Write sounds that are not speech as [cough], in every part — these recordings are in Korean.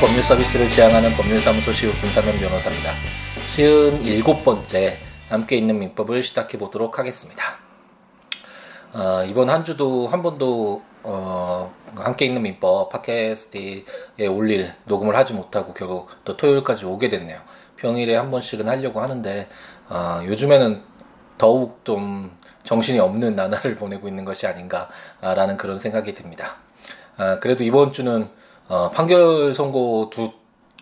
법률 서비스를 지향하는 법률사무소 시우 김사면 변호사입니다. 쉬운 일곱 번째 함께 있는 민법을 시작해 보도록 하겠습니다. 어, 이번 한 주도 한 번도 어, 함께 있는 민법 팟캐스트에 올릴 녹음을 하지 못하고 결국 또 토요일까지 오게 됐네요. 평일에 한 번씩은 하려고 하는데 어, 요즘에는 더욱 좀 정신이 없는 나날을 보내고 있는 것이 아닌가라는 그런 생각이 듭니다. 아, 그래도 이번 주는 어, 판결 선고 두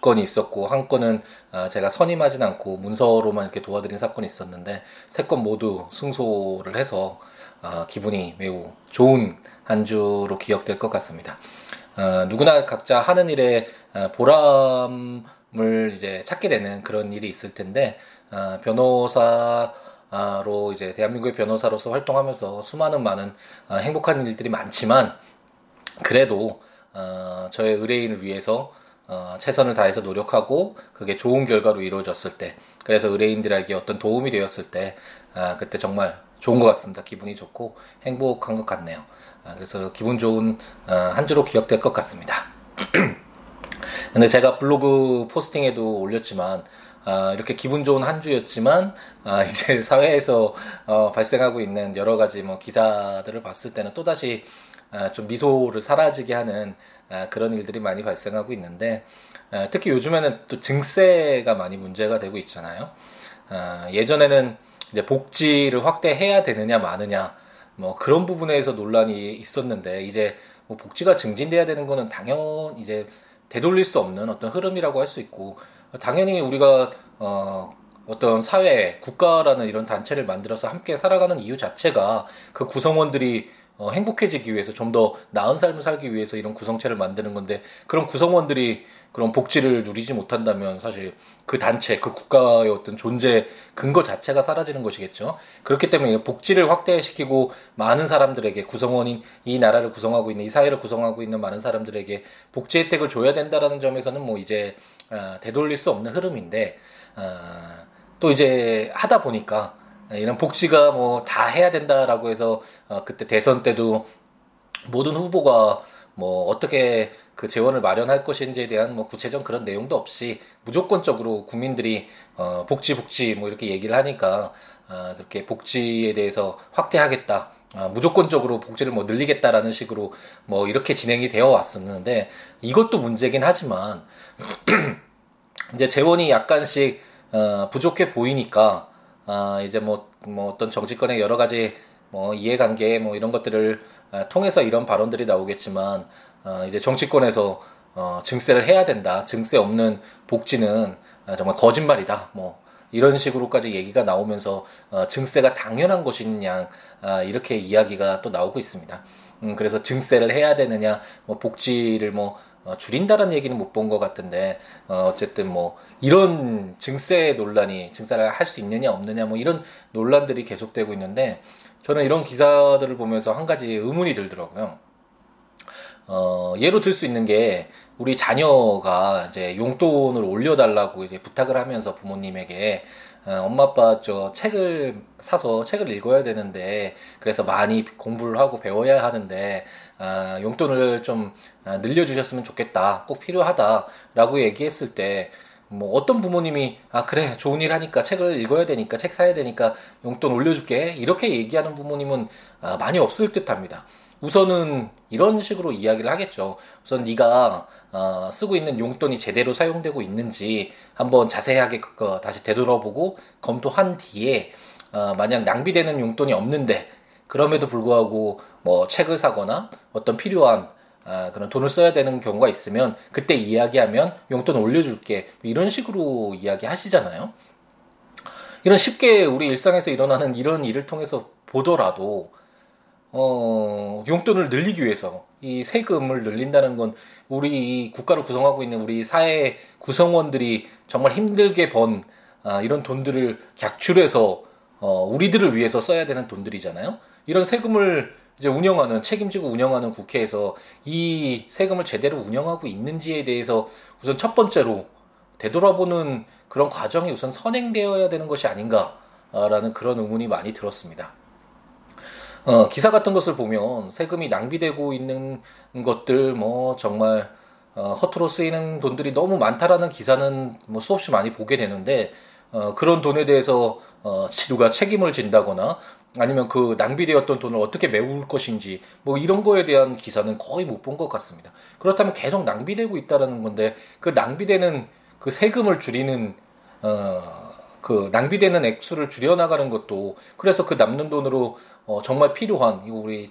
건이 있었고 한 건은 아, 제가 선임하진 않고 문서로만 이렇게 도와드린 사건이 있었는데 세 건 모두 승소를 해서 아, 기분이 매우 좋은 한 주로 기억될 것 같습니다. 아, 누구나 각자 하는 일에 아, 보람을 이제 찾게 되는 그런 일이 있을 텐데 아, 변호사 로 이제 대한민국의 변호사로서 활동하면서 수많은 많은 아, 행복한 일들이 많지만 그래도 어, 저의 의뢰인을 위해서 어, 최선을 다해서 노력하고 그게 좋은 결과로 이루어졌을 때 그래서 의뢰인들에게 어떤 도움이 되었을 때 아, 그때 정말 좋은 것 같습니다. 기분이 좋고 행복한 것 같네요. 아, 그래서 기분 좋은 어, 한 주로 기억될 것 같습니다. [clears throat] 근데 제가 블로그 포스팅에도 올렸지만 아, 이렇게 기분 좋은 한 주였지만 아, [laughs] 이제 사회에서 어, 발생하고 있는 여러 가지 뭐 기사들을 봤을 때는 또 다시 아, 좀 미소를 사라지게 하는 아, 그런 일들이 많이 발생하고 있는데 아, 특히 요즘에는 또 증세가 많이 문제가 되고 있잖아요. 예전에는 이제 복지를 확대해야 되느냐 마느냐 뭐 그런 부분에서 논란이 있었는데 이제 뭐 복지가 증진돼야 되는 거는 당연 이제 되돌릴 수 없는 어떤 흐름이라고 할 수 있고 당연히 우리가 어 어떤 사회, 국가라는 이런 단체를 만들어서 함께 살아가는 이유 자체가 그 구성원들이 어, 행복해지기 위해서 좀 더 나은 삶을 살기 위해서 이런 구성체를 만드는 건데 그런 구성원들이 그런 복지를 누리지 못한다면 사실 그 단체, 그 국가의 어떤 존재 근거 자체가 사라지는 것이겠죠. 그렇기 때문에 복지를 확대시키고 많은 사람들에게 구성원인 이 나라를 구성하고 있는 이 사회를 구성하고 있는 많은 사람들에게 복지 혜택을 줘야 된다라는 점에서는 뭐 이제 어, 되돌릴 수 없는 흐름인데 어, 또 이제 하다 보니까 이런 복지가 뭐 다 해야 된다라고 해서 어, 그때 대선 때도 모든 후보가 뭐 어떻게 그 재원을 마련할 것인지에 대한 뭐 구체적 그런 내용도 없이 무조건적으로 국민들이 어 복지 복지 뭐 이렇게 얘기를 하니까 어 그렇게 복지에 대해서 확대하겠다. 아, 무조건적으로 복지를 뭐 늘리겠다라는 식으로 뭐 이렇게 진행이 되어 왔었는데 이것도 문제긴 하지만 [clears throat] 이제 재원이 약간씩 어, 부족해 보이니까 아, 이제 뭐, 뭐 어떤 정치권의 여러 가지 뭐 이해관계 뭐 이런 것들을 아, 통해서 이런 발언들이 나오겠지만 어, 이제 정치권에서 어, 증세를 해야 된다. 증세 없는 복지는 아, 정말 거짓말이다. 뭐 이런 식으로까지 얘기가 나오면서 어, 증세가 당연한 것이냐 아, 이렇게 이야기가 또 나오고 있습니다. 음, 그래서 증세를 해야 되느냐, 뭐 복지를 뭐 어, 줄인다는 얘기는 못 본 것 같은데 어, 어쨌든 뭐 이런 증세 논란이 증세를 할 수 있느냐 없느냐 뭐 이런 논란들이 계속되고 있는데 저는 이런 기사들을 보면서 한 가지 의문이 들더라고요. 어, 예로 들 수 있는 게 우리 자녀가 이제 용돈을 올려달라고 이제 부탁을 하면서 부모님에게 어, 엄마 아빠 저 책을 사서 책을 읽어야 되는데 그래서 많이 공부를 하고 배워야 하는데 아, 용돈을 좀 아, 늘려주셨으면 좋겠다 꼭 필요하다라고 얘기했을 때 뭐 어떤 부모님이 아 그래 좋은 일 하니까 책을 읽어야 되니까 책 사야 되니까 용돈 올려줄게 이렇게 얘기하는 부모님은 아, 많이 없을 듯합니다. 우선은 이런 식으로 이야기를 하겠죠. 우선 네가 어, 쓰고 있는 용돈이 제대로 사용되고 있는지 한번 자세하게 그거 다시 되돌아보고 검토한 뒤에 어, 만약 낭비되는 용돈이 없는데 그럼에도 불구하고 뭐 책을 사거나 어떤 필요한 아, 그런 돈을 써야 되는 경우가 있으면 그때 이야기하면 용돈 올려줄게 이런 식으로 이야기하시잖아요. 이런 쉽게 우리 일상에서 일어나는 이런 일을 통해서 보더라도 어, 용돈을 늘리기 위해서 이 세금을 늘린다는 건 우리 국가를 구성하고 있는 우리 사회 구성원들이 정말 힘들게 번 아, 이런 돈들을 객출해서 어, 우리들을 위해서 써야 되는 돈들이잖아요. 이런 세금을 이제 운영하는 책임지고 운영하는 국회에서 이 세금을 제대로 운영하고 있는지에 대해서 우선 첫 번째로 되돌아보는 그런 과정이 우선 선행되어야 되는 것이 아닌가라는 그런 의문이 많이 들었습니다. 어, 기사 같은 것을 보면 세금이 낭비되고 있는 것들 뭐 정말 어, 허투루 쓰이는 돈들이 너무 많다라는 기사는 뭐 수없이 많이 보게 되는데 어, 그런 돈에 대해서 어, 누가 책임을 진다거나 아니면 그 낭비되었던 돈을 어떻게 메울 것인지 뭐 이런 거에 대한 기사는 거의 못 본 것 같습니다. 그렇다면 계속 낭비되고 있다라는 건데 그 낭비되는 그 세금을 줄이는 어, 그 낭비되는 액수를 줄여나가는 것도 그래서 그 남는 돈으로 어, 정말 필요한 우리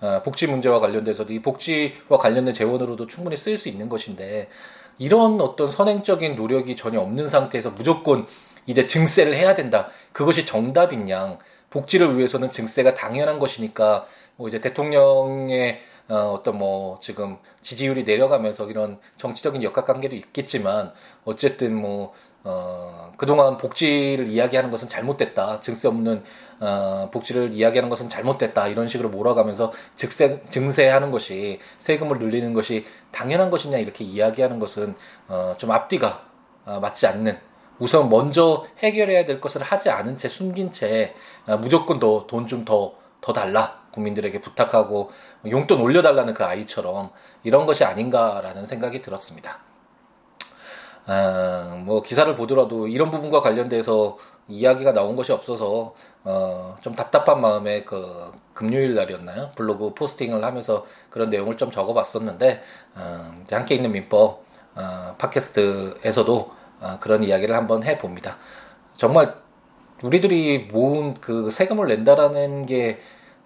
어, 복지 문제와 관련돼서도 이 복지와 관련된 재원으로도 충분히 쓸수 있는 것인데 이런 어떤 선행적인 노력이 전혀 없는 상태에서 무조건 이제 증세를 해야 된다. 그것이 정답인 양 복지를 위해서는 증세가 당연한 것이니까 뭐 이제 대통령의 어, 어떤 뭐 지금 지지율이 내려가면서 이런 정치적인 역학관계도 있겠지만 어쨌든 뭐 어, 그동안 복지를 이야기하는 것은 잘못됐다. 증세 없는, 어, 복지를 이야기하는 것은 잘못됐다. 이런 식으로 몰아가면서 증세, 증세하는 것이, 세금을 늘리는 것이 당연한 것이냐, 이렇게 이야기하는 것은, 어, 좀 앞뒤가, 어, 맞지 않는, 우선 먼저 해결해야 될 것을 하지 않은 채 숨긴 채, 어, 무조건 더, 돈 좀 더, 더 달라. 국민들에게 부탁하고, 용돈 올려달라는 그 아이처럼, 이런 것이 아닌가라는 생각이 들었습니다. 아, 뭐 기사를 보더라도 이런 부분과 관련돼서 이야기가 나온 것이 없어서 어, 좀 답답한 마음에 그 금요일 날이었나요? 블로그 포스팅을 하면서 그런 내용을 좀 적어봤었는데 어, 함께 있는 민법 어, 팟캐스트에서도 어, 그런 이야기를 한번 해봅니다. 정말 우리들이 모은 그 세금을 낸다라는 게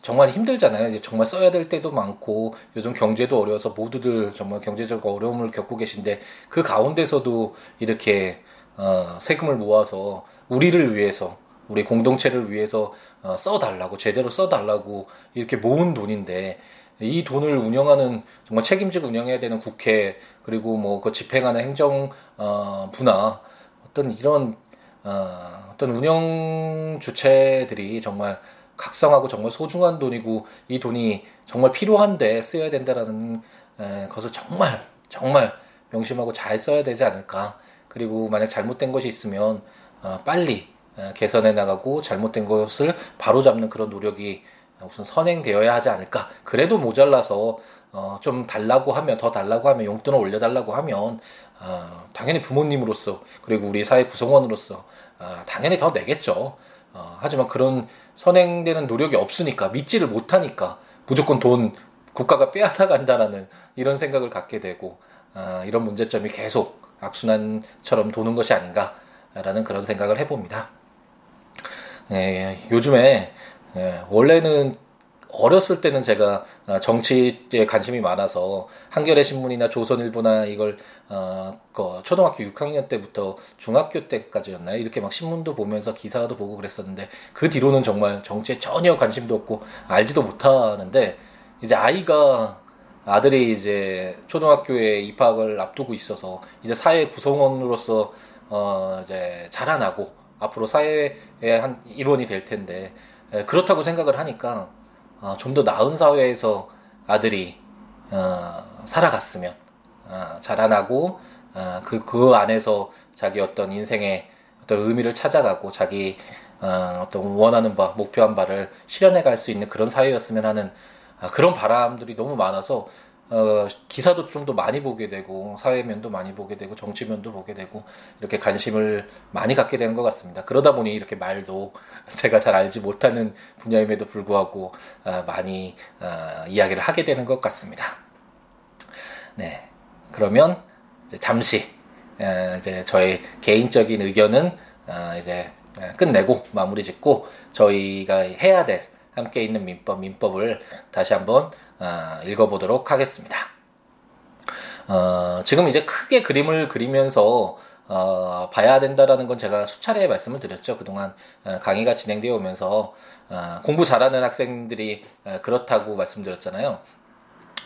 정말 힘들잖아요. 이제 정말 써야 될 때도 많고 요즘 경제도 어려워서 모두들 정말 경제적 어려움을 겪고 계신데 그 가운데서도 이렇게 어, 세금을 모아서 우리를 위해서 우리 공동체를 위해서 어, 써달라고 제대로 써달라고 이렇게 모은 돈인데 이 돈을 운영하는 정말 책임지고 운영해야 되는 국회 그리고 뭐 그 집행하는 행정 어, 부나 어떤 이런 어, 어떤 운영 주체들이 정말 각성하고 정말 소중한 돈이고 이 돈이 정말 필요한데 쓰여야 된다라는 에, 것을 정말 정말 명심하고 잘 써야 되지 않을까. 그리고 만약 잘못된 것이 있으면 어, 빨리 에, 개선해 나가고 잘못된 것을 바로잡는 그런 노력이 우선 선행되어야 하지 않을까. 그래도 모자라서 어, 좀 달라고 하면 더 달라고 하면 용돈을 올려달라고 하면 어, 당연히 부모님으로서 그리고 우리 사회 구성원으로서 어, 당연히 더 내겠죠. 어, 하지만 그런 선행되는 노력이 없으니까 믿지를 못하니까 무조건 돈 국가가 빼앗아 간다라는 이런 생각을 갖게 되고 어, 이런 문제점이 계속 악순환처럼 도는 것이 아닌가라는 그런 생각을 해봅니다. 예, 요즘에 예, 원래는 어렸을 때는 제가 어, 정치에 관심이 많아서 한겨레 신문이나 조선일보나 이걸 어, 그 초등학교 6학년 때부터 중학교 때까지였나요? 이렇게 막 신문도 보면서 기사도 보고 그랬었는데 그 뒤로는 정말 정치에 전혀 관심도 없고 알지도 못하는데 이제 아이가 아들이 이제 초등학교에 입학을 앞두고 있어서 이제 사회 구성원으로서 어 이제 자라나고 앞으로 사회의 한 일원이 될 텐데 그렇다고 생각을 하니까 어, 좀 더 나은 사회에서 아들이 어, 살아갔으면 어, 자라나고 어, 그, 그 안에서 자기 어떤 인생의 어떤 의미를 찾아가고 자기 어, 어떤 원하는 바, 목표한 바를 실현해 갈 수 있는 그런 사회였으면 하는 아, 그런 바람들이 너무 많아서 어, 기사도 좀 더 많이 보게 되고 사회면도 많이 보게 되고 정치면도 보게 되고 이렇게 관심을 많이 갖게 되는 것 같습니다. 그러다 보니 이렇게 말도 [laughs] 제가 잘 알지 못하는 분야임에도 불구하고 어, 많이 어, 이야기를 하게 되는 것 같습니다. 네, 그러면 이제 잠시 어, 이제 저의 개인적인 의견은 어, 이제 끝내고 마무리 짓고 저희가 해야 될 함께 있는 민법 민법을 다시 한번 어, 읽어보도록 하겠습니다. 어, 지금 이제 크게 그림을 그리면서 어, 봐야 된다라는 건 제가 수차례 말씀을 드렸죠. 그동안 어, 강의가 진행되어 오면서 어, 공부 잘하는 학생들이 어, 그렇다고 말씀드렸잖아요.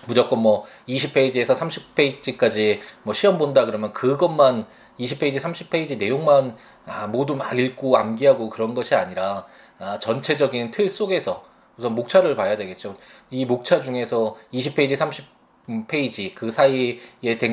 무조건 뭐 20페이지에서 30페이지까지 뭐 시험 본다 그러면 그것만 20페이지, 30페이지 내용만 아, 모두 막 읽고 암기하고 그런 것이 아니라 아, 전체적인 틀 속에서 우선 목차를 봐야 되겠죠. 이 목차 중에서 20페이지, 30페이지 그 사이에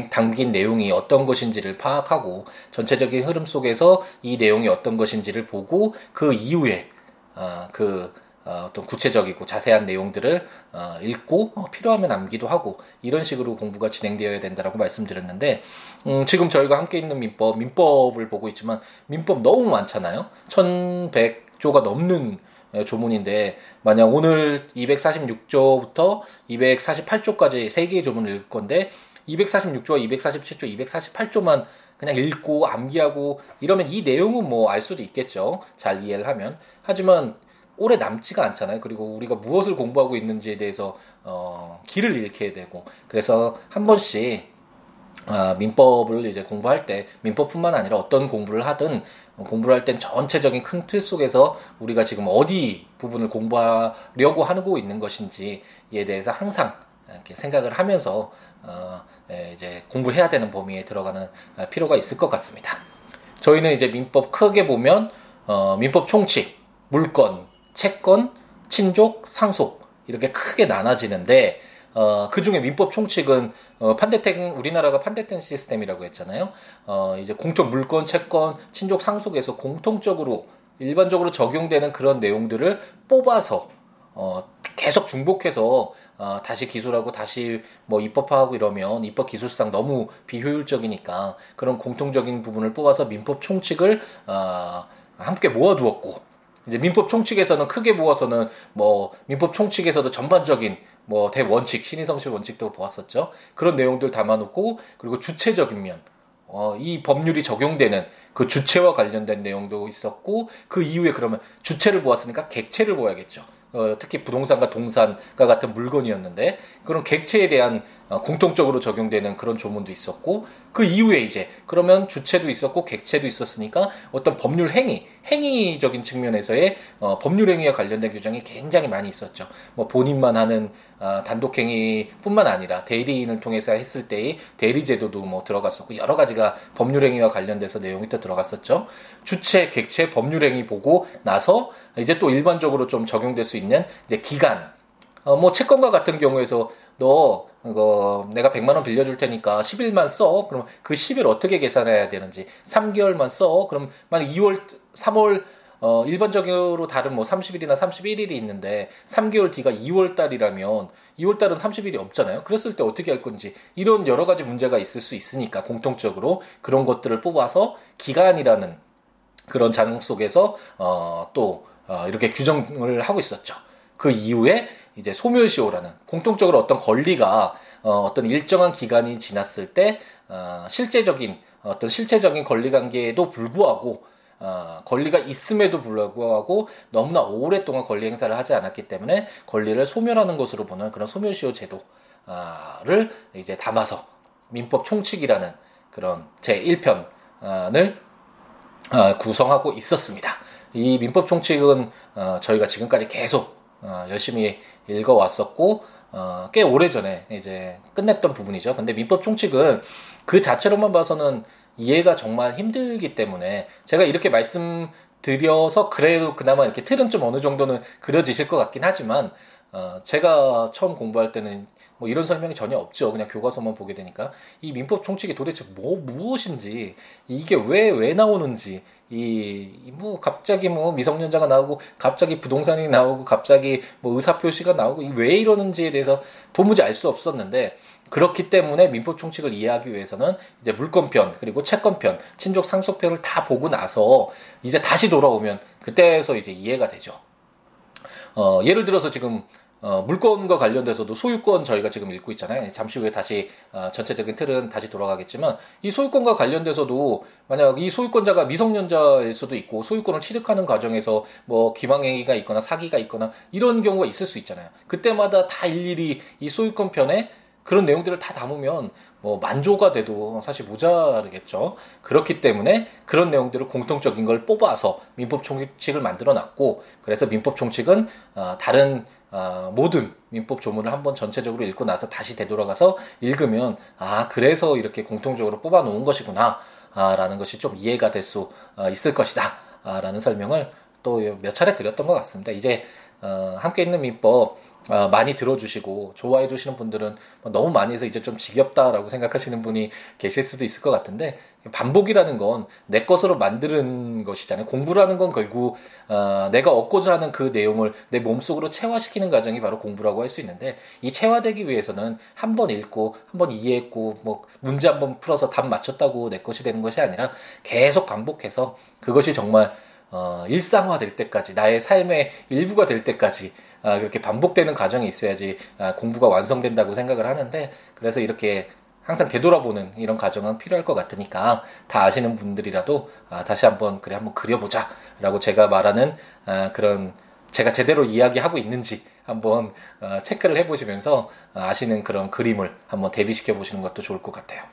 담긴 내용이 어떤 것인지를 파악하고 전체적인 흐름 속에서 이 내용이 어떤 것인지를 보고 그 이후에 아, 그 어, 떤 구체적이고 자세한 내용들을 어, 읽고 어, 필요하면 남기도 하고 이런 식으로 공부가 진행되어야 된다라고 말씀드렸는데 음, 지금 저희가 함께 있는 민법 민법을 보고 있지만 민법 너무 많잖아요. 1100조가 넘는 조문인데 만약 오늘 246조부터 248조까지 세 개의 조문을 읽을 건데 246조와 247조, 248조만 그냥 읽고 암기하고 이러면 이 내용은 뭐 알 수도 있겠죠. 잘 이해를 하면. 하지만 오래 남지가 않잖아요. 그리고 우리가 무엇을 공부하고 있는지에 대해서 어, 길을 잃게 되고 그래서 한 번씩 아, 민법을 이제 공부할 때 민법뿐만 아니라 어떤 공부를 하든 공부를 할 땐 전체적인 큰 틀 속에서 우리가 지금 어디 부분을 공부하려고 하고 있는 것인지에 대해서 항상 이렇게 생각을 하면서 어, 예, 이제 공부해야 되는 범위에 들어가는 어, 필요가 있을 것 같습니다. 저희는 이제 민법 크게 보면 어, 민법 총칙, 물건, 채권, 친족, 상속 이렇게 크게 나눠지는데 어, 그 중에 민법 총칙은 어, 판대택 우리나라가 판대택 시스템이라고 했잖아요. 어, 이제 공통 물권, 채권, 친족, 상속에서 공통적으로 일반적으로 적용되는 그런 내용들을 뽑아서 어, 계속 중복해서 어, 다시 기술하고 다시 뭐 입법화하고 이러면 입법 기술상 너무 비효율적이니까 그런 공통적인 부분을 뽑아서 민법 총칙을 어, 함께 모아두었고 이제 민법 총칙에서는 크게 모아서는 뭐 민법 총칙에서도 전반적인 뭐 대원칙 신의성실 원칙도 보았었죠 그런 내용들 담아놓고 그리고 주체적인 면 어, 이 법률이 적용되는 그 주체와 관련된 내용도 있었고 그 이후에 그러면 주체를 보았으니까 객체를 보아야겠죠. 어, 특히 부동산과 동산과 같은 물건이었는데 그런 객체에 대한 어, 공통적으로 적용되는 그런 조문도 있었고 그 이후에 이제 그러면 주체도 있었고 객체도 있었으니까 어떤 법률 행위 행위적인 측면에서의 어, 법률 행위와 관련된 규정이 굉장히 많이 있었죠. 뭐 본인만 하는 어, 단독 행위뿐만 아니라 대리인을 통해서 했을 때의 대리 제도도 뭐 들어갔었고 여러 가지가 법률 행위와 관련돼서 내용이 또 들어갔었죠. 주체 객체 법률 행위 보고 나서 이제 또 일반적으로 좀 적용될 수 있는 이제 기간 어, 뭐 채권과 같은 경우에서 너 이거 내가 100만 원 빌려줄 테니까 10일만 써. 그럼 그 10일 어떻게 계산해야 되는지 3개월만 써. 그럼 만약 2월 3월 어, 일반적으로 다른 뭐 30일이나 31일이 있는데 3개월 뒤가 2월 달이라면 2월 달은 30일이 없잖아요. 그랬을 때 어떻게 할 건지 이런 여러 가지 문제가 있을 수 있으니까 공통적으로 그런 것들을 뽑아서 기간이라는 그런 장르 속에서 어, 또 어, 이렇게 규정을 하고 있었죠. 그 이후에 이제 소멸시효라는 공통적으로 어떤 권리가 어, 어떤 일정한 기간이 지났을 때 어, 실제적인 어떤 실체적인 권리 관계에도 불구하고 어, 권리가 있음에도 불구하고 너무나 오랫동안 권리 행사를 하지 않았기 때문에 권리를 소멸하는 것으로 보는 그런 소멸시효 제도를 이제 담아서 민법 총칙이라는 그런 제 1편을 어, 구성하고 있었습니다. 이 민법 총칙은 어, 저희가 지금까지 계속 어, 열심히 읽어왔었고 어, 꽤 오래 전에 이제 끝냈던 부분이죠. 근데 민법 총칙은 그 자체로만 봐서는 이해가 정말 힘들기 때문에 제가 이렇게 말씀드려서 그래도 그나마 이렇게 틀은 좀 어느 정도는 그려지실 것 같긴 하지만 어, 제가 처음 공부할 때는 뭐 이런 설명이 전혀 없죠. 그냥 교과서만 보게 되니까 이 민법 총칙이 도대체 뭐 무엇인지 이게 왜왜 나오는지 이 뭐 갑자기 뭐 미성년자가 나오고 갑자기 부동산이 나오고 갑자기 뭐 의사 표시가 나오고 왜 이러는지에 대해서 도무지 알 수 없었는데 그렇기 때문에 민법 총칙을 이해하기 위해서는 이제 물권편 그리고 채권편 친족 상속편을 다 보고 나서 이제 다시 돌아오면 그때에서 이제 이해가 되죠. 어, 예를 들어서 지금 어, 물건과 관련돼서도 소유권 저희가 지금 읽고 있잖아요. 잠시 후에 다시 어, 전체적인 틀은 다시 돌아가겠지만 이 소유권과 관련돼서도 만약 이 소유권자가 미성년자일 수도 있고 소유권을 취득하는 과정에서 뭐 기망행위가 있거나 사기가 있거나 이런 경우가 있을 수 있잖아요. 그때마다 다 일일이 이 소유권 편에 그런 내용들을 다 담으면 뭐 만조가 돼도 사실 모자르겠죠. 그렇기 때문에 그런 내용들을 공통적인 걸 뽑아서 민법 총칙을 만들어 놨고 그래서 민법 총칙은 어, 다른 어, 모든 민법 조문을 한번 전체적으로 읽고 나서 다시 되돌아가서 읽으면 아 그래서 이렇게 공통적으로 뽑아 놓은 것이구나 아, 라는 것이 좀 이해가 될수 어, 있을 것이다 아, 라는 설명을 또 몇 차례 드렸던 것 같습니다. 이제 어, 함께 있는 민법 어, 많이 들어주시고 좋아해 주시는 분들은 뭐 너무 많이 해서 이제 좀 지겹다라고 생각하시는 분이 계실 수도 있을 것 같은데 반복이라는 건 내 것으로 만드는 것이잖아요. 공부라는 건 결국 어, 내가 얻고자 하는 그 내용을 내 몸속으로 체화시키는 과정이 바로 공부라고 할 수 있는데 이 체화되기 위해서는 한 번 읽고 한 번 이해했고 뭐 문제 한 번 풀어서 답 맞췄다고 내 것이 되는 것이 아니라 계속 반복해서 그것이 정말 어, 일상화될 때까지 나의 삶의 일부가 될 때까지 아, 그렇게 반복되는 과정이 있어야지 아, 공부가 완성된다고 생각을 하는데 그래서 이렇게 항상 되돌아보는 이런 과정은 필요할 것 같으니까 다 아시는 분들이라도 아, 다시 한번 그래 한번 그려보자라고 제가 말하는 아, 그런 제가 제대로 이야기하고 있는지 한번 어, 체크를 해보시면서 아시는 그런 그림을 한번 대비시켜 보시는 것도 좋을 것 같아요.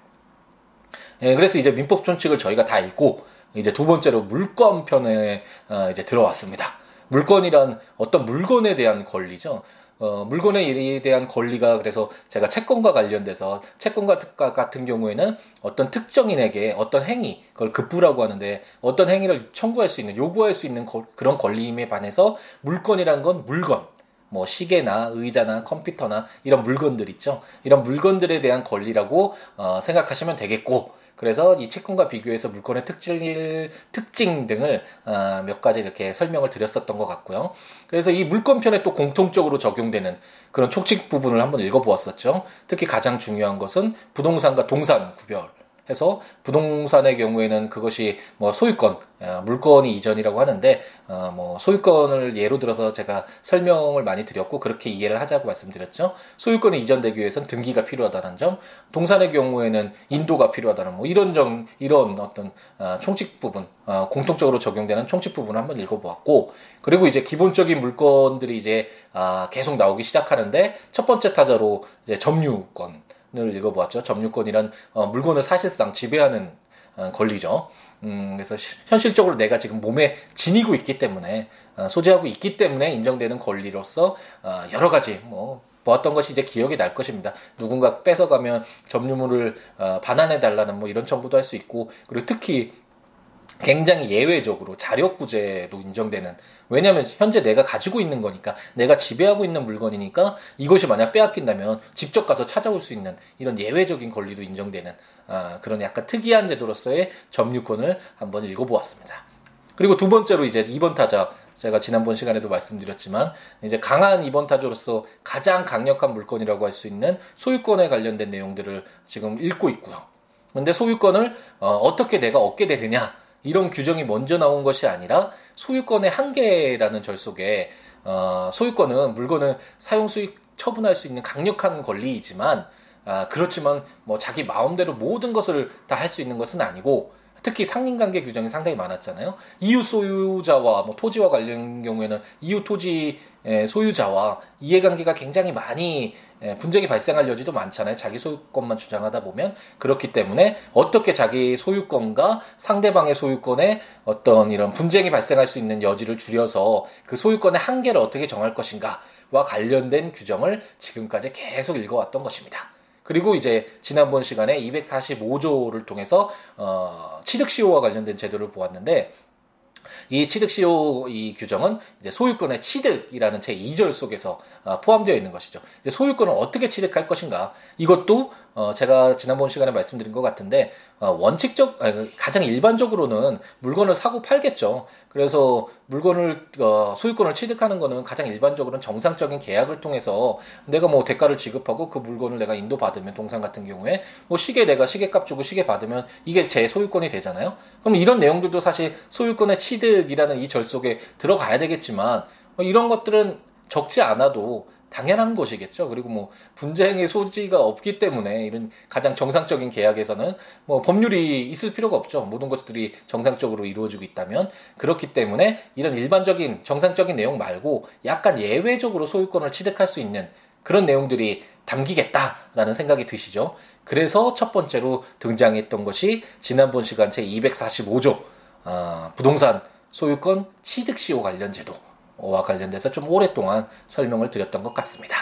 예, 그래서 이제 민법 존칙을 저희가 다 읽고 이제 두 번째로 물권 편에 어, 이제 들어왔습니다. 물건이란 어떤 물건에 대한 권리죠. 어, 물건에 대한 권리가 그래서 제가 채권과 관련돼서 채권과 같은 경우에는 어떤 특정인에게 어떤 행위, 그걸 급부라고 하는데 어떤 행위를 청구할 수 있는, 요구할 수 있는 거, 그런 권리임에 반해서 물건이란 건 물건, 뭐 시계나 의자나 컴퓨터나 이런 물건들 있죠. 이런 물건들에 대한 권리라고 어, 생각하시면 되겠고 그래서 이 채권과 비교해서 물건의 특질, 특징 등을 어, 몇 가지 이렇게 설명을 드렸었던 것 같고요. 그래서 이 물건편에 또 공통적으로 적용되는 그런 촉칙 부분을 한번 읽어보았었죠. 특히 가장 중요한 것은 부동산과 동산 구별. 해서 부동산의 경우에는 그것이 뭐 소유권, 어, 물건이 이전이라고 하는데 어, 뭐 소유권을 예로 들어서 제가 설명을 많이 드렸고 그렇게 이해를 하자고 말씀드렸죠. 소유권이 이전되기 위해서는 등기가 필요하다는 점, 동산의 경우에는 인도가 필요하다는 뭐 이런 점 이런 어떤 어, 총칙 부분 어, 공통적으로 적용되는 총칙 부분을 한번 읽어보았고 그리고 이제 기본적인 물건들이 이제 아, 계속 나오기 시작하는데 첫 번째 타자로 이제 점유권 을 읽어보았죠. 점유권이란 어, 물건을 사실상 지배하는 어, 권리죠. 음, 그래서 시, 현실적으로 내가 지금 몸에 지니고 있기 때문에 어, 소지하고 있기 때문에 인정되는 권리로서 어, 여러 가지 뭐 보았던 것이 이제 기억이 날 것입니다. 누군가 뺏어가면 점유물을 어, 반환해 달라는 뭐 이런 청구도 할 수 있고 그리고 특히 굉장히 예외적으로 자력구제로 인정되는 왜냐하면 현재 내가 가지고 있는 거니까 내가 지배하고 있는 물건이니까 이것이 만약 빼앗긴다면 직접 가서 찾아올 수 있는 이런 예외적인 권리도 인정되는 아, 그런 약간 특이한 제도로서의 점유권을 한번 읽어보았습니다. 그리고 두 번째로 이제 2번 타자 제가 지난번 시간에도 말씀드렸지만 이제 강한 2번 타자로서 가장 강력한 물건이라고 할 수 있는 소유권에 관련된 내용들을 지금 읽고 있고요. 근데 소유권을 어, 떻게 내가 얻게 되느냐 이런 규정이 먼저 나온 것이 아니라 소유권의 한계라는 절 속에 어, 소유권은 물건을 사용 수익 처분할 수 있는 강력한 권리이지만 아, 그렇지만 뭐 자기 마음대로 모든 것을 다 할 수 있는 것은 아니고 특히 상린관계 규정이 상당히 많았잖아요. 이웃 소유자와 뭐 토지와 관련 경우에는 이웃 토지 소유자와 이해관계가 굉장히 많이 분쟁이 발생할 여지도 많잖아요. 자기 소유권만 주장하다 보면 그렇기 때문에 어떻게 자기 소유권과 상대방의 소유권에 어떤 이런 분쟁이 발생할 수 있는 여지를 줄여서 그 소유권의 한계를 어떻게 정할 것인가와 관련된 규정을 지금까지 계속 읽어왔던 것입니다. 그리고 이제 지난번 시간에 245조를 통해서 어, 취득시효와 관련된 제도를 보았는데 이 취득시효 이 규정은 이제 소유권의 취득이라는 제 2절 속에서 어, 포함되어 있는 것이죠. 소유권을 어떻게 취득할 것인가 이것도 어, 제가 지난번 시간에 말씀드린 것 같은데, 어, 원칙적, 아니, 가장 일반적으로는 물건을 사고 팔겠죠. 그래서 물건을, 어, 소유권을 취득하는 거는 가장 일반적으로는 정상적인 계약을 통해서 내가 뭐 대가를 지급하고 그 물건을 내가 인도 받으면 동산 같은 경우에 뭐 시계 내가 시계값 주고 시계 받으면 이게 제 소유권이 되잖아요. 그럼 이런 내용들도 사실 소유권의 취득이라는 이 절 속에 들어가야 되겠지만, 어, 이런 것들은 적지 않아도 당연한 것이겠죠. 그리고 뭐 분쟁의 소지가 없기 때문에 이런 가장 정상적인 계약에서는 뭐 법률이 있을 필요가 없죠. 모든 것들이 정상적으로 이루어지고 있다면 그렇기 때문에 이런 일반적인 정상적인 내용 말고 약간 예외적으로 소유권을 취득할 수 있는 그런 내용들이 담기겠다라는 생각이 드시죠. 그래서 첫 번째로 등장했던 것이 지난번 시간 제 245조 어, 부동산 소유권 취득 시효 관련 제도. 와 관련돼서 좀 오랫동안 설명을 드렸던 것 같습니다.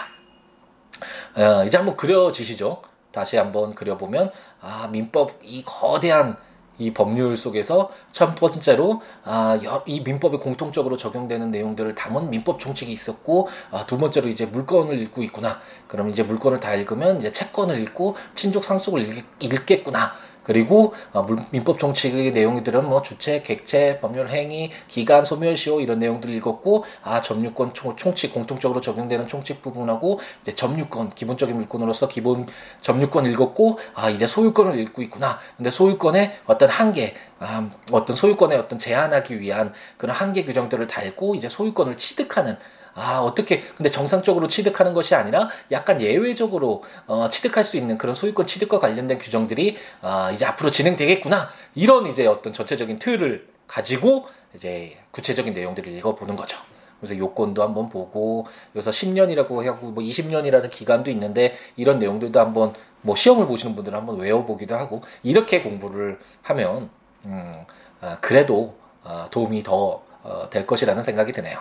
어, 이제 한번 그려지시죠? 다시 한번 그려보면 아 민법 이 거대한 이 법률 속에서 첫 번째로 아, 이 민법에 공통적으로 적용되는 내용들을 담은 민법 총칙이 있었고 아, 두 번째로 이제 물건을 읽고 있구나. 그럼 이제 물건을 다 읽으면 이제 채권을 읽고 친족 상속을 읽, 읽겠구나. 그리고 어, 민법 정칙의 내용들은 뭐 주체, 객체, 법률 행위, 기간, 소멸시효 이런 내용들을 읽었고 아 점유권 총 칙 공통적으로 적용되는 총칙 부분하고 이제 점유권 기본적인 물건으로서 기본 점유권 읽었고 아 이제 소유권을 읽고 있구나. 근데 소유권의 어떤 한계, 아, 어떤 소유권의 어떤 제한하기 위한 그런 한계 규정들을 다 읽고 이제 소유권을 취득하는 아, 어떻게, 근데 정상적으로 취득하는 것이 아니라 약간 예외적으로, 어, 취득할 수 있는 그런 소유권 취득과 관련된 규정들이, 아, 이제 앞으로 진행되겠구나. 이런 이제 어떤 전체적인 틀을 가지고 이제 구체적인 내용들을 읽어보는 거죠. 그래서 요건도 한번 보고, 여기서 10년이라고 하고, 뭐 20년이라는 기간도 있는데, 이런 내용들도 한번, 뭐 시험을 보시는 분들은 한번 외워보기도 하고, 이렇게 공부를 하면, 음, 아, 그래도, 아, 도움이 더, 어, 될 것이라는 생각이 드네요.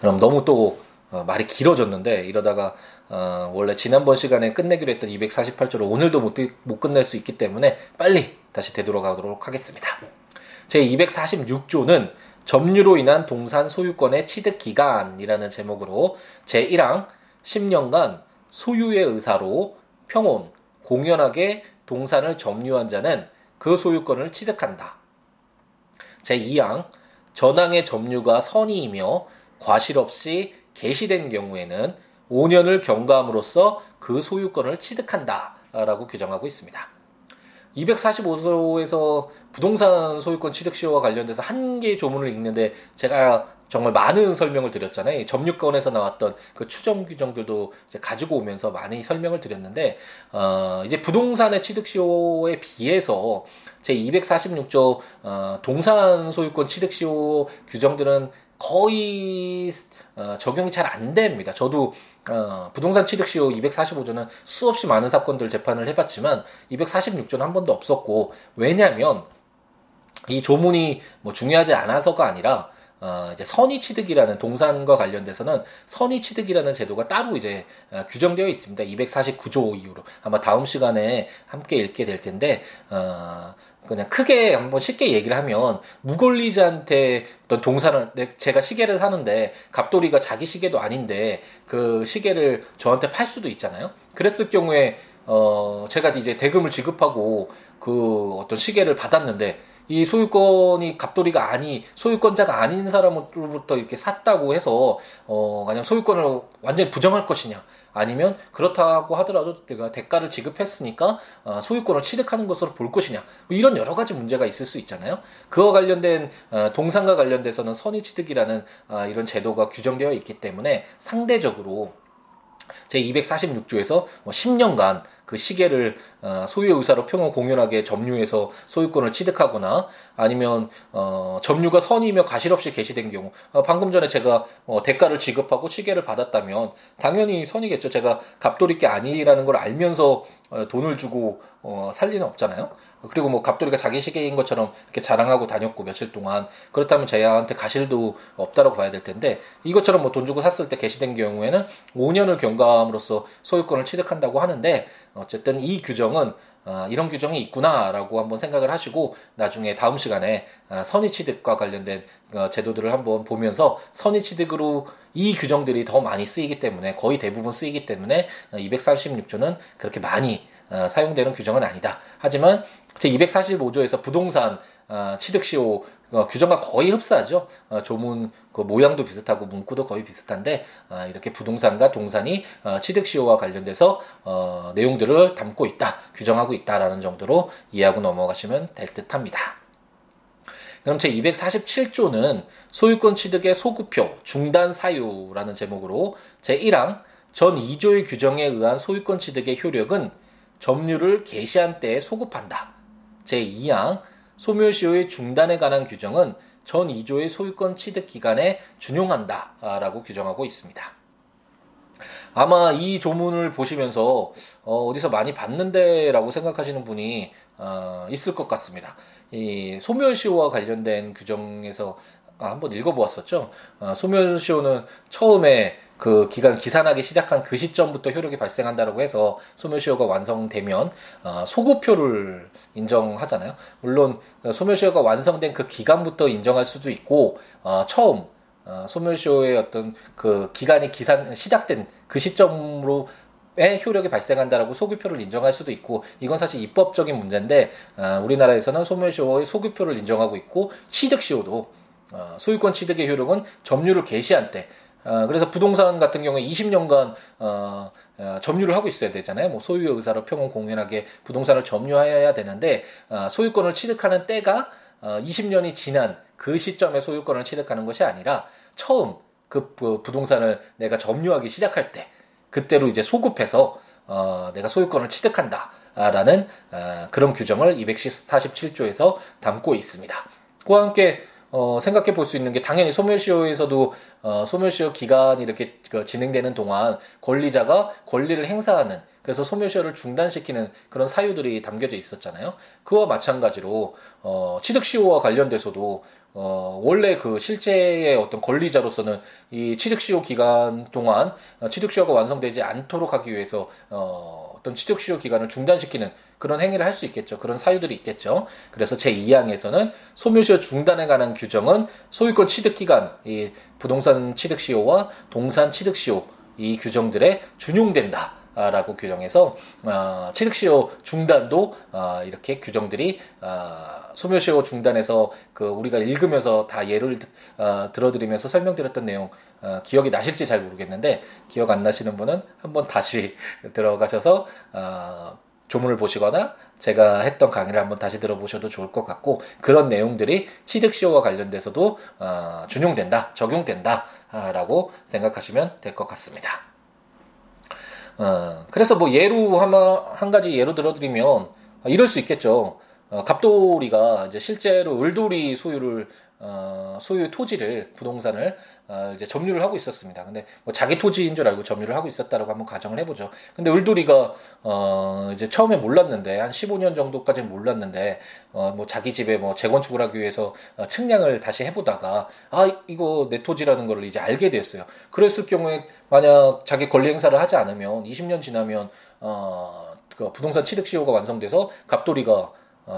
그럼 너무 또 어, 말이 길어졌는데 이러다가 어, 원래 지난번 시간에 끝내기로 했던 248조를 오늘도 못, 못 끝낼 수 있기 때문에 빨리 다시 되돌아가도록 하겠습니다. 제 246조는 점유로 인한 동산 소유권의 취득 기간이라는 제목으로 제 1항 10년간 소유의 의사로 평온, 공연하게 동산을 점유한 자는 그 소유권을 취득한다. 제 2항 전항의 점유가 선의이며 과실 없이 개시된 경우에는 5년을 경과함으로써 그 소유권을 취득한다라고 규정하고 있습니다. 245조에서 부동산 소유권 취득 시효와 관련돼서 한 개의 조문을 읽는데 제가 정말 많은 설명을 드렸잖아요. 점유권에서 나왔던 그 추정 규정들도 가지고 오면서 많이 설명을 드렸는데 어 이제 부동산의 취득 시효에 비해서 제 246조 어 동산 소유권 취득 시효 규정들은 거의 어, 적용이 잘 안 됩니다. 저도 어, 부동산 취득시효 245조는 수없이 많은 사건들 재판을 해봤지만 246조는 한 번도 없었고 왜냐하면 이 조문이 뭐 중요하지 않아서가 아니라 어, 이제 선의 취득이라는 동산과 관련돼서는 선의 취득이라는 제도가 따로 이제 어, 규정되어 있습니다. 249조 이후로 아마 다음 시간에 함께 읽게 될 텐데 어, 그냥 크게 한번 쉽게 얘기를 하면 무골리자한테 어떤 동산을 제가 시계를 사는데 갑돌이가 자기 시계도 아닌데 그 시계를 저한테 팔 수도 있잖아요. 그랬을 경우에 어 제가 이제 대금을 지급하고 그 어떤 시계를 받았는데 이 소유권이 갑돌이가 아니 소유권자가 아닌 사람으로부터 이렇게 샀다고 해서 어 그냥 소유권을 완전히 부정할 것이냐 아니면 그렇다고 하더라도 내가 대가를 지급했으니까 어, 소유권을 취득하는 것으로 볼 것이냐 뭐 이런 여러 가지 문제가 있을 수 있잖아요. 그와 관련된 어, 동산과 관련돼서는 선의 취득이라는 어, 이런 제도가 규정되어 있기 때문에 상대적으로 제 246조에서 뭐 10년간 그 시계를 어, 소유의 의사로 평온 공연하게 점유해서 소유권을 취득하거나 아니면 어, 점유가 선이며 가실 없이 개시된 경우 어, 방금 전에 제가 어, 대가를 지급하고 시계를 받았다면 당연히 선이겠죠. 제가 갑돌이 게 아니라는 걸 알면서 어, 돈을 주고 어, 살 리는 없잖아요. 그리고 뭐 갑돌이가 자기 시계인 것처럼 이렇게 자랑하고 다녔고 며칠 동안 그렇다면 제한테 가실도 없다라고 봐야 될 텐데 이것처럼 뭐 돈 주고 샀을 때 개시된 경우에는 5년을 경감으로써 소유권을 취득한다고 하는데 어쨌든 이 규정은 어, 이런 규정이 있구나라고 한번 생각을 하시고 나중에 다음 시간에 어, 선의 취득과 관련된 어, 제도들을 한번 보면서 선의 취득으로 이 규정들이 더 많이 쓰이기 때문에 거의 대부분 쓰이기 때문에 236조는 그렇게 많이 사용되는 규정은 아니다. 하지만 제 245조에서 부동산 어, 취득시효 어, 규정과 거의 흡사하죠. 어, 조문 그 모양도 비슷하고 문구도 거의 비슷한데 어, 이렇게 부동산과 동산이 어, 취득시효와 관련돼서 어, 내용들을 담고 있다, 규정하고 있다라는 정도로 이해하고 넘어가시면 될 듯합니다. 그럼 제 247조는 소유권 취득의 소급표 중단 사유라는 제목으로 제 1항 전 2조의 규정에 의한 소유권 취득의 효력은 점유를 개시한 때에 소급한다. 제 2항 소멸시효의 중단에 관한 규정은 전 2조의 소유권 취득 기간에 준용한다라고 규정하고 있습니다. 아마 이 조문을 보시면서 어, 디서 많이 봤는데라고 생각하시는 분이 어, 있을 것 같습니다. 이 소멸시효와 관련된 규정에서 아, 한번 읽어보았었죠. 어, 소멸시효는 처음에 그 기간 기산하기 시작한 그 시점부터 효력이 발생한다라고 해서 소멸시효가 완성되면 어, 소급효를 인정하잖아요. 물론 소멸시효가 완성된 그 기간부터 인정할 수도 있고 어, 처음 어, 소멸시효의 어떤 그 기간이 기산 시작된 그 시점으로 의 효력이 발생한다라고 소급표를 인정할 수도 있고 이건 사실 입법적인 문제인데 어, 우리나라에서는 소멸시효의 소급표를 인정하고 있고 취득시효도 어, 소유권 취득의 효력은 점유를 개시한 때 어, 그래서 부동산 같은 경우에 20년간 어, 어, 점유를 하고 있어야 되잖아요. 뭐 소유의 의사로 평온 공연하게 부동산을 점유하여야 되는데 어, 소유권을 취득하는 때가 어, 20년이 지난 그 시점에 소유권을 취득하는 것이 아니라 처음 그, 그 부동산을 내가 점유하기 시작할 때 그때로 이제 소급해서 어, 내가 소유권을 취득한다라는 어, 그런 규정을 247조에서 담고 있습니다. 그와 함께 어, 생각해 볼 수 있는 게 당연히 소멸시효에서도 어, 소멸시효 기간이 이렇게 그 진행되는 동안 권리자가 권리를 행사하는 그래서 소멸시효를 중단시키는 그런 사유들이 담겨져 있었잖아요. 그와 마찬가지로 어, 취득시효와 관련돼서도 어, 원래 그 실제의 어떤 권리자로서는 이 취득시효 기간 동안 어, 취득시효가 완성되지 않도록 하기 위해서 어, 어떤 취득시효 기간을 중단시키는 그런 행위를 할 수 있겠죠. 그런 사유들이 있겠죠. 그래서 제2항에서는 소멸시효 중단에 관한 규정은 소유권 취득 기간, 이 부동산 취득 시효와 동산 취득 시효 이 규정들에 준용된다. 라고 규정해서 어, 취득시효 중단도 어, 이렇게 규정들이 어, 소멸시효 중단에서 그 우리가 읽으면서 다 예를 어, 들어드리면서 설명드렸던 내용 어, 기억이 나실지 잘 모르겠는데 기억 안 나시는 분은 한번 다시 [laughs] 들어가셔서 어, 조문을 보시거나 제가 했던 강의를 한번 다시 들어보셔도 좋을 것 같고 그런 내용들이 취득시효와 관련돼서도 어, 준용된다, 적용된다라고 생각하시면 될 것 같습니다. 어, 그래서 뭐 예로 하나, 한 가지 예로 들어드리면 이럴 수 있겠죠. 어, 갑돌이가 이제 실제로 을돌이 소유를 어, 소유 토지를 부동산을 어, 이제 점유를 하고 있었습니다. 근데 뭐 자기 토지인 줄 알고 점유를 하고 있었다라고 한번 가정을 해보죠. 근데 을돌이가 어, 이제 처음에 몰랐는데 한 15년 정도까지는 몰랐는데 어, 뭐 자기 집에 뭐 재건축을 하기 위해서 어, 측량을 다시 해보다가 아 이거 내 토지라는 걸 이제 알게 됐어요. 그랬을 경우에 만약 자기 권리 행사를 하지 않으면 20년 지나면 어, 그 부동산 취득 시효가 완성돼서 갑돌이가 어,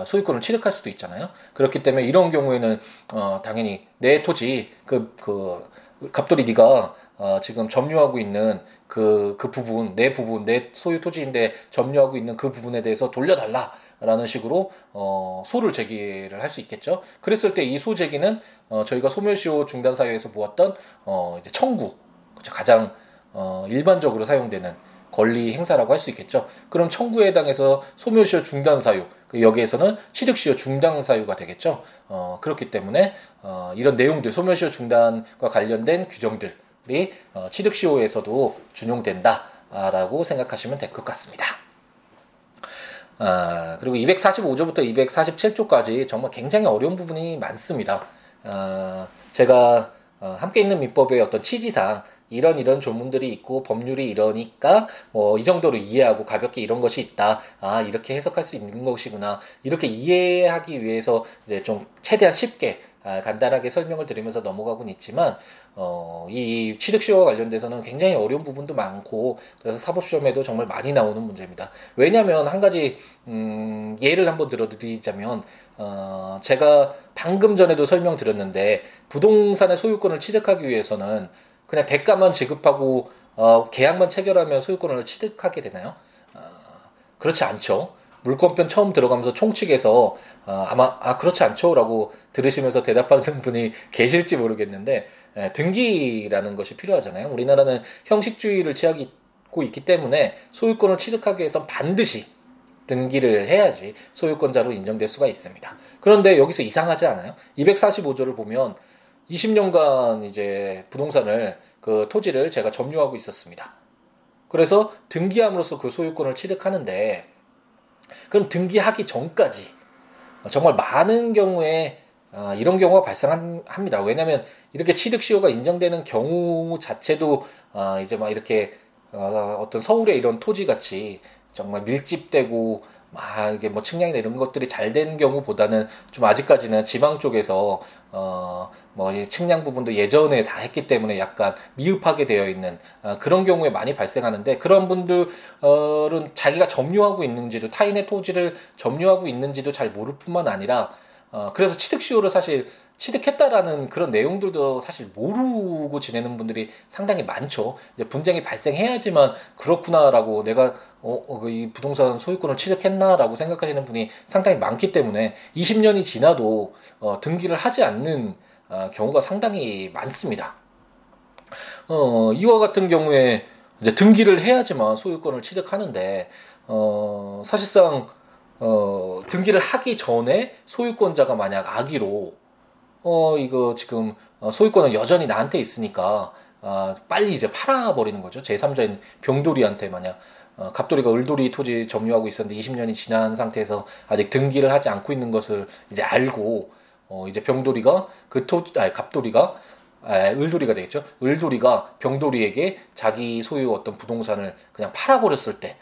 소유권을 취득할 수도 있잖아요. 그렇기 때문에 이런 경우에는 어, 당연히 내 토지 그 그 갑돌이 네가 어, 지금 점유하고 있는 그, 그 부분, 내 부분, 내 소유 토지인데 점유하고 있는 그 부분에 대해서 돌려달라. 라는 식으로, 어, 소를 제기를 할 수 있겠죠. 그랬을 때 이 소 제기는, 어, 저희가 소멸시효 중단 사유에서 보았던, 어, 이제 청구. 그렇죠. 가장, 어, 일반적으로 사용되는 권리 행사라고 할 수 있겠죠. 그럼 청구에 해당해서 소멸시효 중단 사유, 그 여기에서는 취득시효 중단 사유가 되겠죠. 어, 그렇기 때문에 어, 이런 내용들, 소멸시효 중단과 관련된 규정들이 어, 취득시효에서도 준용된다라고 생각하시면 될 것 같습니다. 아, 그리고 245조부터 247조까지 정말 굉장히 어려운 부분이 많습니다. 아, 제가 어, 함께 있는 민법의 어떤 취지상 이런 이런 조문들이 있고 법률이 이러니까 뭐 이 정도로 이해하고 가볍게 이런 것이 있다. 아 이렇게 해석할 수 있는 것이구나. 이렇게 이해하기 위해서 이제 좀 최대한 쉽게 아, 간단하게 설명을 드리면서 넘어가곤 있지만 어, 이 취득시효와 관련돼서는 굉장히 어려운 부분도 많고 그래서 사법시험에도 정말 많이 나오는 문제입니다. 왜냐하면 한 가지 음, 예를 한번 들어드리자면 어, 제가 방금 전에도 설명드렸는데 부동산의 소유권을 취득하기 위해서는 그냥 대가만 지급하고 어, 계약만 체결하면 소유권을 취득하게 되나요? 어, 그렇지 않죠. 물권편 처음 들어가면서 총칙에서 어, 아마 아 그렇지 않죠라고 들으시면서 대답하는 [laughs] 분이 계실지 모르겠는데 에, 등기라는 것이 필요하잖아요. 우리나라는 형식주의를 취하고 있기 때문에 소유권을 취득하기 위해선 반드시 등기를 해야지 소유권자로 인정될 수가 있습니다. 그런데 여기서 이상하지 않아요? 245조를 보면 20년간 이제 부동산을 그 토지를 제가 점유하고 있었습니다. 그래서 등기함으로써 그 소유권을 취득하는데 그럼 등기하기 전까지 정말 많은 경우에 아, 이런 경우가 발생합니다. 왜냐하면 이렇게 취득 시효가 인정되는 경우 자체도 아, 이제 막 이렇게 어, 어떤 서울의 이런 토지 같이 정말 밀집되고 막 이게 뭐 측량이나 이런 것들이 잘 된 경우보다는 좀 아직까지는 지방 쪽에서 어뭐 측량 부분도 예전에 다 했기 때문에 약간 미흡하게 되어 있는 어, 그런 경우에 많이 발생하는데 그런 분들은 자기가 점유하고 있는지도 타인의 토지를 점유하고 있는지도 잘 모를 뿐만 아니라 어, 그래서 취득시효를 사실 취득했다라는 그런 내용들도 사실 모르고 지내는 분들이 상당히 많죠. 이제 분쟁이 발생해야지만 그렇구나라고 내가 어, 어, 그이 부동산 소유권을 취득했나라고 생각하시는 분이 상당히 많기 때문에 20년이 지나도 어, 등기를 하지 않는 어, 경우가 상당히 많습니다. 어, 이와 같은 경우에 이제 등기를 해야지만 소유권을 취득하는데 어, 사실상 어, 등기를 하기 전에 소유권자가 만약 악의로 어 이거 지금 어, 소유권은 여전히 나한테 있으니까 어, 빨리 이제 팔아버리는 거죠. 제3자인 병돌이한테 만약 어, 갑돌이가 을돌이 토지 점유하고 있었는데 20년이 지난 상태에서 아직 등기를 하지 않고 있는 것을 이제 알고 어, 이제 병돌이가 그 토지 아니 갑돌이가 아, 을돌이가 되겠죠. 을돌이가 병돌이에게 자기 소유 어떤 부동산을 그냥 팔아버렸을 때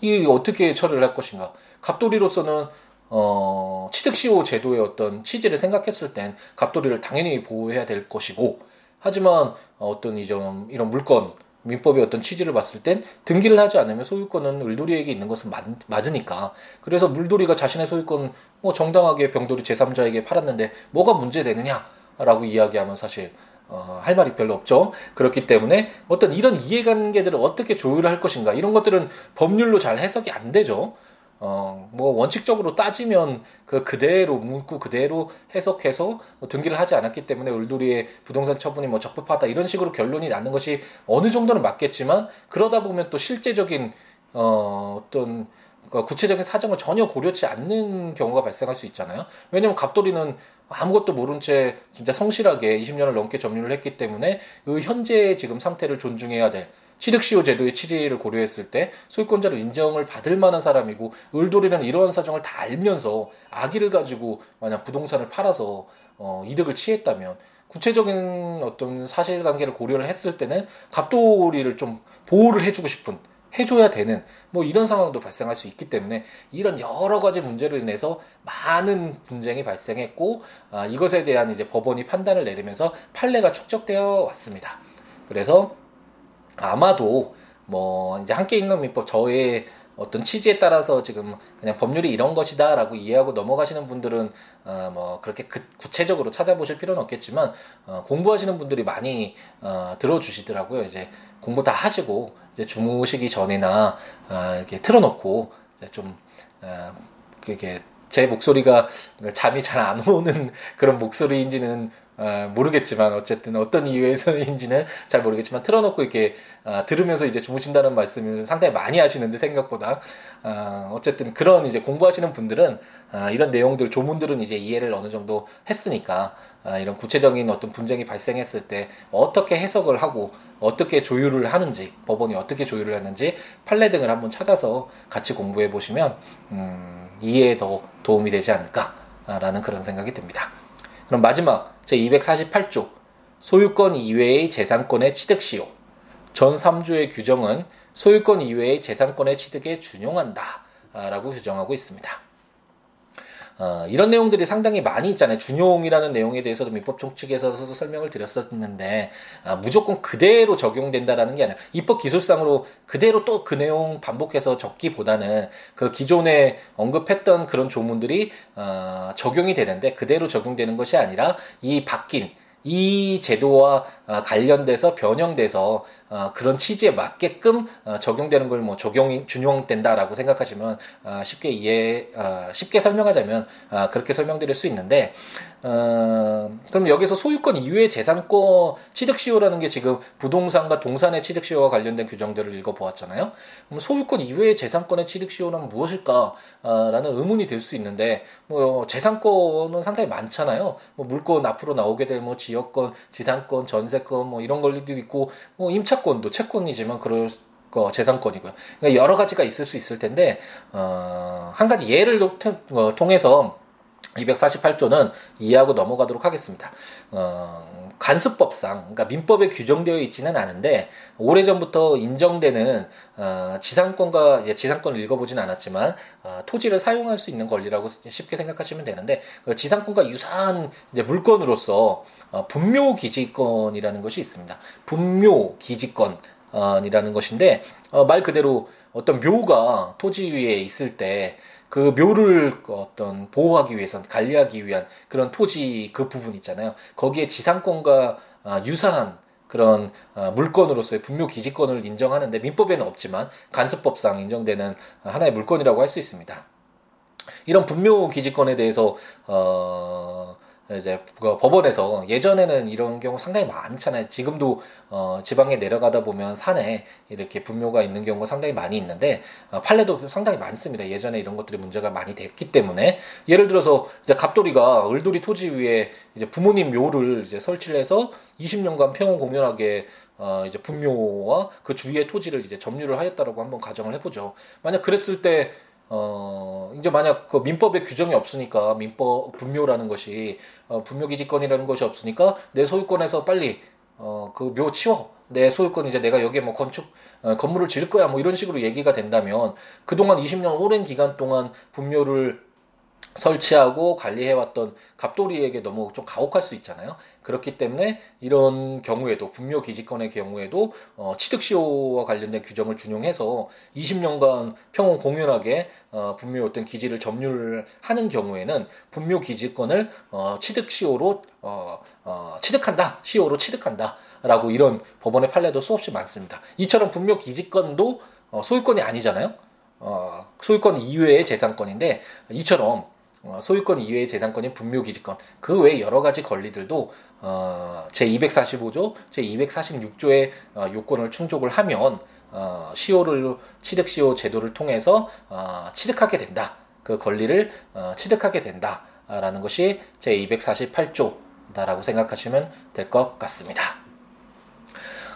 이게 어떻게 처리를 할 것인가? 갑돌이로서는 어, 취득시효 제도의 어떤 취지를 생각했을 땐 갑돌이를 당연히 보호해야 될 것이고, 하지만 어떤 이런, 이런 물건, 민법의 어떤 취지를 봤을 땐 등기를 하지 않으면 소유권은 을돌이에게 있는 것은 맞, 맞으니까. 그래서 물돌이가 자신의 소유권 뭐 정당하게 병돌이 제3자에게 팔았는데 뭐가 문제되느냐라고 이야기하면 사실 어, 할 말이 별로 없죠. 그렇기 때문에 어떤 이런 이해관계들을 어떻게 조율을 할 것인가 이런 것들은 법률로 잘 해석이 안 되죠. 어, 뭐 원칙적으로 따지면 그 그대로 문구 그대로 해석해서 뭐 등기를 하지 않았기 때문에 을돌이의 부동산 처분이 뭐 적법하다 이런 식으로 결론이 나는 것이 어느 정도는 맞겠지만 그러다 보면 또 실제적인 어, 어떤 그 구체적인 사정을 전혀 고려치 않는 경우가 발생할 수 있잖아요. 왜냐하면 갑돌이는 아무것도 모른 채 진짜 성실하게 20년을 넘게 점유를 했기 때문에 그 현재의 지금 상태를 존중해야 될 취득시효 제도의 취지를 고려했을 때 소유권자로 인정을 받을 만한 사람이고 을돌이는 이러한 사정을 다 알면서 아기를 가지고 만약 부동산을 팔아서 어, 이득을 취했다면 구체적인 어떤 사실관계를 고려를 했을 때는 갑돌이를 좀 보호를 해주고 싶은 해줘야 되는 뭐 이런 상황도 발생할 수 있기 때문에 이런 여러 가지 문제로 인해서 많은 분쟁이 발생했고 아, 이것에 대한 이제 법원이 판단을 내리면서 판례가 축적되어 왔습니다. 그래서 아마도 뭐 이제 함께 읽는 민법 저의 어떤 취지에 따라서 지금 그냥 법률이 이런 것이다라고 이해하고 넘어가시는 분들은 어 뭐 그렇게 그 구체적으로 찾아보실 필요는 없겠지만 어 공부하시는 분들이 많이 어 들어주시더라고요. 이제 공부 다 하시고 이제 주무시기 전이나 어 이렇게 틀어놓고 좀 어, 그게 제 목소리가 잠이 잘 안 오는 [laughs] 그런 목소리인지는 어, 모르겠지만 어쨌든 어떤 이유에서인지는 잘 모르겠지만 틀어놓고 이렇게 어, 들으면서 이제 주무신다는 말씀을 상당히 많이 하시는데 생각보다 어, 어쨌든 그런 이제 공부하시는 분들은 어, 이런 내용들 조문들은 이제 이해를 어느 정도 했으니까 어, 이런 구체적인 어떤 분쟁이 발생했을 때 어떻게 해석을 하고 어떻게 조율을 하는지 법원이 어떻게 조율을 했는지 판례 등을 한번 찾아서 같이 공부해 보시면 음, 이해에 더 도움이 되지 않을까라는 그런 생각이 듭니다. 그럼 마지막 제248조 소유권 이외의 재산권의 취득 시효 전 3조의 규정은 소유권 이외의 재산권의 취득에 준용한다 라고 규정하고 있습니다. 어, 이런 내용들이 상당히 많이 있잖아요. 준용이라는 내용에 대해서도 민법총 측에서도 설명을 드렸었는데 아, 무조건 그대로 적용된다라는 게 아니라 입법 기술상으로 그대로 또 그 내용 반복해서 적기보다는 그 기존에 언급했던 그런 조문들이 어, 적용이 되는데 그대로 적용되는 것이 아니라 이 바뀐 이 제도와 어, 관련돼서 변형돼서 어, 그런 취지에 맞게끔 어, 적용되는 걸 뭐 적용이 준용된다라고 생각하시면 쉽게 이해 쉽게 설명하자면 그렇게 설명드릴 수 있는데 어, 그럼 여기서 소유권 이외의 재산권 취득시효라는 게 지금 부동산과 동산의 취득시효와 관련된 규정들을 읽어보았잖아요. 그럼 소유권 이외의 재산권의 취득시효는 무엇일까? 라는 의문이 들 수 있는데, 뭐, 재산권은 상당히 많잖아요. 뭐, 물건 앞으로 나오게 될 뭐, 지역권, 지상권, 전세권, 뭐, 이런 걸도 있고, 뭐, 임차권도 채권이지만, 그럴 거 재산권이고요. 그러니까 여러 가지가 있을 수 있을 텐데, 어, 한 가지 예를 통해서 248조는 이해하고 넘어가도록 하겠습니다. 어, 간수법상, 그러니까 민법에 규정되어 있지는 않은데 오래전부터 인정되는 어, 지상권과 예, 지상권을 읽어보진 않았지만 어, 토지를 사용할 수 있는 권리라고 쉽게 생각하시면 되는데 그 지상권과 유사한 이제 물건으로서 어, 분묘 기지권이라는 것이 있습니다. 분묘 기지권이라는 것인데 어, 말 그대로 어떤 묘가 토지 위에 있을 때 그 묘를 어떤 보호하기 위해서 관리하기 위한 그런 토지 그 부분 있잖아요. 거기에 지상권과 아, 유사한 그런 아, 물건으로서의 분묘 기지권을 인정하는데 민법에는 없지만 간섭법상 인정되는 하나의 물건이라고 할 수 있습니다. 이런 분묘 기지권에 대해서 어 이제 그 법원에서 예전에는 이런 경우 상당히 많잖아요. 지금도 어 지방에 내려가다 보면 산에 이렇게 분묘가 있는 경우가 상당히 많이 있는데 어 판례도 상당히 많습니다. 예전에 이런 것들이 문제가 많이 됐기 때문에 예를 들어서 이제 갑돌이가 을돌이 토지 위에 이제 부모님 묘를 이제 설치를 해서 20년간 평온 공연하게 어 이제 분묘와 그 주위의 토지를 이제 점유를 하였다라고 한번 가정을 해보죠. 만약 그랬을 때 어, 이제 만약 그 민법에 규정이 없으니까 민법 분묘라는 것이 어, 분묘기지권이라는 것이 없으니까 내 소유권에서 빨리 어, 그 묘 치워. 내 소유권 이제 내가 여기에 뭐 건축 어, 건물을 지을 거야 뭐 이런 식으로 얘기가 된다면 그동안 20년 오랜 기간 동안 분묘를 설치하고 관리해왔던 갑돌이에게 너무 좀 가혹할 수 있잖아요. 그렇기 때문에 이런 경우에도 분묘 기지권의 경우에도 어, 취득시효와 관련된 규정을 준용해서 20년간 평온 공연하게 어, 분묘 어떤 기지를 점유를 하는 경우에는 분묘 기지권을 어, 취득시효로 어, 어, 취득한다, 시효로 취득한다라고 이런 법원의 판례도 수없이 많습니다. 이처럼 분묘 기지권도 어, 소유권이 아니잖아요. 어, 소유권 이외의 재산권인데 이처럼 어, 소유권 이외의 재산권인 분묘기지권 그 외 여러 가지 권리들도 어, 제 245조, 제 246조의 어, 요건을 충족을 하면 어, 시효를 취득 시효 제도를 통해서 어, 취득하게 된다. 그 권리를 어, 취득하게 된다라는 것이 제 248조다라고 생각하시면 될 것 같습니다.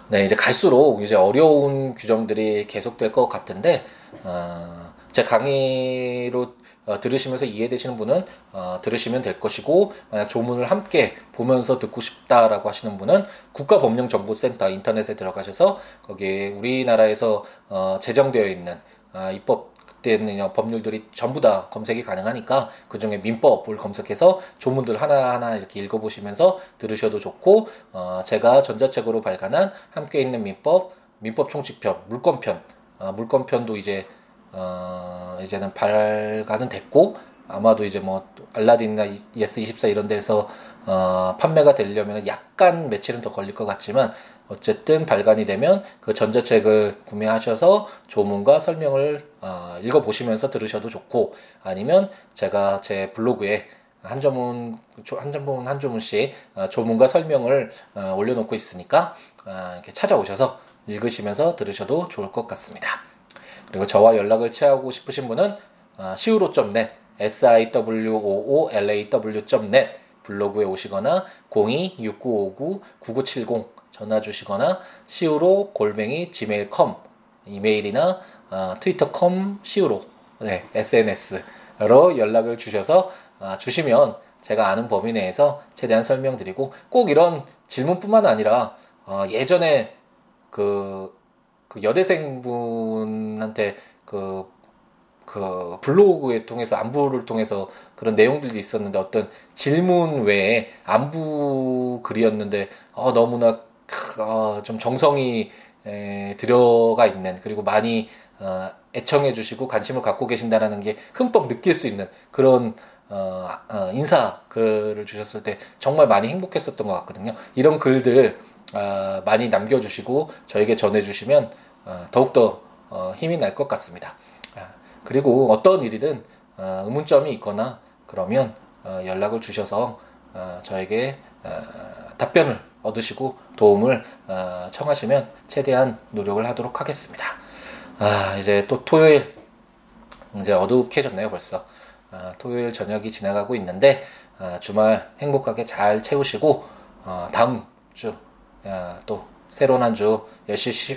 네, 이제 갈수록 이제 어려운 규정들이 계속될 것 같은데 어, 제 강의로 어, 들으시면서 이해되시는 분은 어, 들으시면 될 것이고 만약 조문을 함께 보면서 듣고 싶다라고 하시는 분은 국가법령정보센터 인터넷에 들어가셔서 거기에 우리나라에서 어, 제정되어 있는 아, 입법 그때는 법률들이 전부 다 검색이 가능하니까 그 중에 민법을 검색해서 조문들 하나하나 이렇게 읽어보시면서 들으셔도 좋고 어, 제가 전자책으로 발간한 함께 있는 민법 민법 총칙편 물권편 어, 물권편도 이제 어, 이제는 발간은 됐고 아마도 이제 뭐 알라딘이나 예스24 이런 데서 어, 판매가 되려면 약간 며칠은 더 걸릴 것 같지만 어쨌든 발간이 되면 그 전자책을 구매하셔서 조문과 설명을 어, 읽어보시면서 들으셔도 좋고 아니면 제가 제 블로그에 한 조문 한 조문 한 조문씩 어, 조문과 설명을 어, 올려놓고 있으니까 어, 이렇게 찾아오셔서 읽으시면서 들으셔도 좋을 것 같습니다. 그리고 저와 연락을 취하고 싶으신 분은 어, siwo.net siwoolaw.net 블로그에 오시거나 02-6959-9970 전화 주시거나 siwo 골뱅이 gmail.com 이메일이나 어, 트위터.com siwo 네, SNS로 연락을 주셔서 어, 주시면 제가 아는 범위 내에서 최대한 설명드리고 꼭 이런 질문뿐만 아니라 어, 예전에 그, 그 여대생 분한테 그, 그 블로그에 통해서 안부를 통해서 그런 내용들도 있었는데 어떤 질문 외에 안부 글이었는데 어, 너무나 어, 좀 정성이 에, 들어가 있는 그리고 많이 어, 애청해 주시고 관심을 갖고 계신다라는 게 흠뻑 느낄 수 있는 그런 어, 어, 인사 글을 주셨을 때 정말 많이 행복했었던 것 같거든요. 이런 글들 어, 많이 남겨주시고 저에게 전해주시면 어, 더욱더 어, 힘이 날 것 같습니다. 아, 그리고 어떤 일이든 어, 의문점이 있거나 그러면 어, 연락을 주셔서 어, 저에게 어, 답변을 얻으시고 도움을 어, 청하시면 최대한 노력을 하도록 하겠습니다. 아, 이제 또 토요일 이제 어둑해졌네요 벌써. 아, 토요일 저녁이 지나가고 있는데 아, 주말 행복하게 잘 채우시고 어, 다음 주 아, 또 새로운 한 주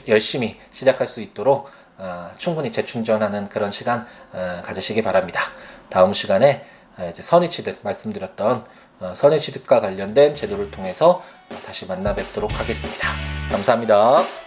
열심히, 시작할 수 있도록 어, 충분히 재충전하는 그런 시간 어, 가지시기 바랍니다. 다음 시간에 이제 선의취득 말씀드렸던 어, 선의취득과 관련된 제도를 통해서 다시 만나 뵙도록 하겠습니다. 감사합니다.